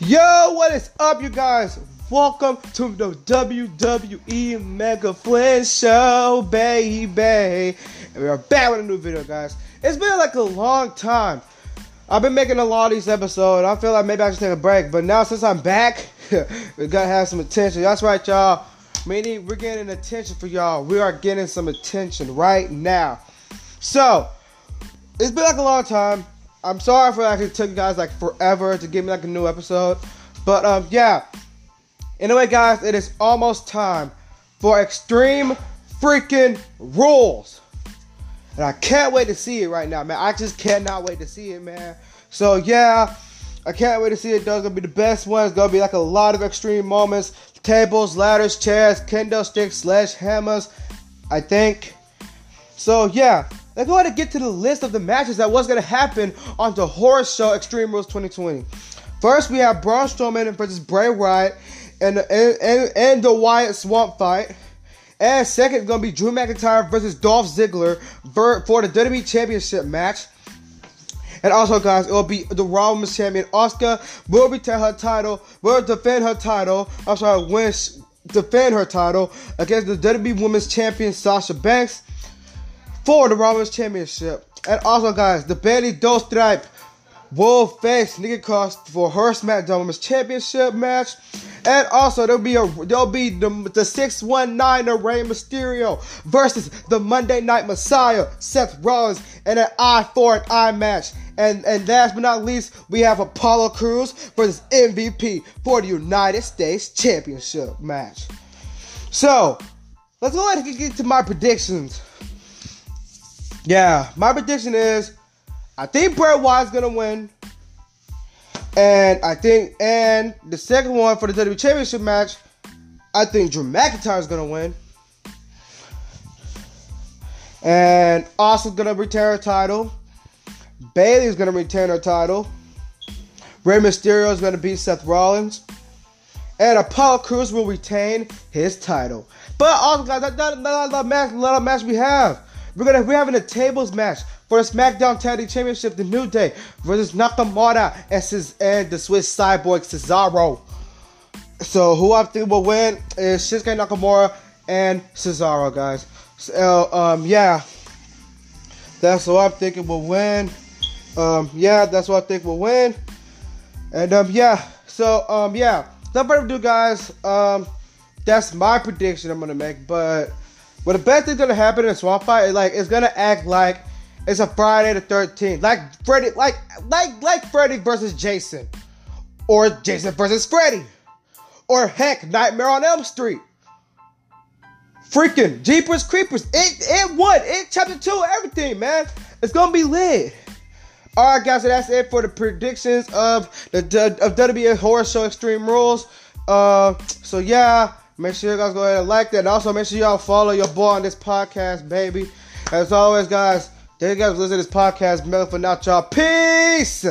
Yo, what is up, you guys? Welcome to the WWE Mega Flynn Show, baby. And we are back with a new video, guys. It's been like a long time. I've been making a lot of these episodes. I feel like maybe I should take a break, but now since I'm back, we gotta have some attention. That's right, y'all. Meaning we're getting attention for y'all. We are getting some attention right now. So, it's been like a long time. I'm sorry for actually took you guys like forever to give me like a new episode. But um yeah. Anyway, guys, it is almost time for Extreme Freaking Rules. And I can't wait to see it right now, man. I just cannot wait to see it, man. So yeah, I can't wait to see it. Those gonna be the best ones. Gonna be like a lot of extreme moments. Tables, ladders, chairs, kendo sticks, slash hammers. I think. So yeah, let's go ahead and get to the list of the matches that was gonna happen on the Horror Show Extreme Rules 2020. First, we have Braun Strowman versus Bray Wyatt and, and, and, and the Wyatt Swamp fight. And second, gonna be Drew McIntyre versus Dolph Ziggler for, for the WWE Championship match. And also, guys, it will be the Raw Women's Champion Asuka will retain her title, will defend her title. I'm sorry, win, defend her title against the WWE Women's Champion Sasha Banks for the Raw Championship. And also, guys, the Bayley Dos Stripe will face Nikki Cross for her SmackDown Championship match. And also there'll be a there'll be the, the 619 of Rey Mysterio versus the Monday Night Messiah, Seth Rollins, in an eye for an eye match. And and last but not least, we have Apollo Crews versus MVP for the United States Championship match. So let's go ahead and get to my predictions. Yeah, my prediction is I think Bray Wyatt's gonna win. And I think, and the second one for the WWE Championship match, I think Drew McIntyre's gonna win. And also gonna retain her title. Bayley's gonna retain her title. Rey Mysterio is gonna beat Seth Rollins. And Apollo Crews will retain his title. But also, guys, that's not, not, not, match, a match we have. We're gonna we're having a tables match for the SmackDown Tag Team Championship, the New Day versus Nakamura and, Ces- and the Swiss Cyborg Cesaro. So who I think will win is Shinsuke Nakamura and Cesaro, guys. So um yeah, that's what I'm thinking will win. Um yeah, that's what I think will win. And um yeah, so um yeah, without further ado, guys, um that's my prediction I'm gonna make. But what the best thing's gonna happen in swamp fight is like it's gonna act like it's a Friday the 13th. Like Freddy, like like like Freddy versus Jason. Or Jason versus Freddy. Or heck, Nightmare on Elm Street. Freaking Jeepers Creepers. It it what? It chapter two, everything, man. It's gonna be lit. Alright guys, so that's it for the predictions of the of WWE Horror Show Extreme Rules. Uh so yeah, make sure you guys go ahead and like that. And also make sure y'all follow your boy on this podcast, baby. As always, guys. Thank you guys for listening to this podcast. Melon for now, y'all. Peace!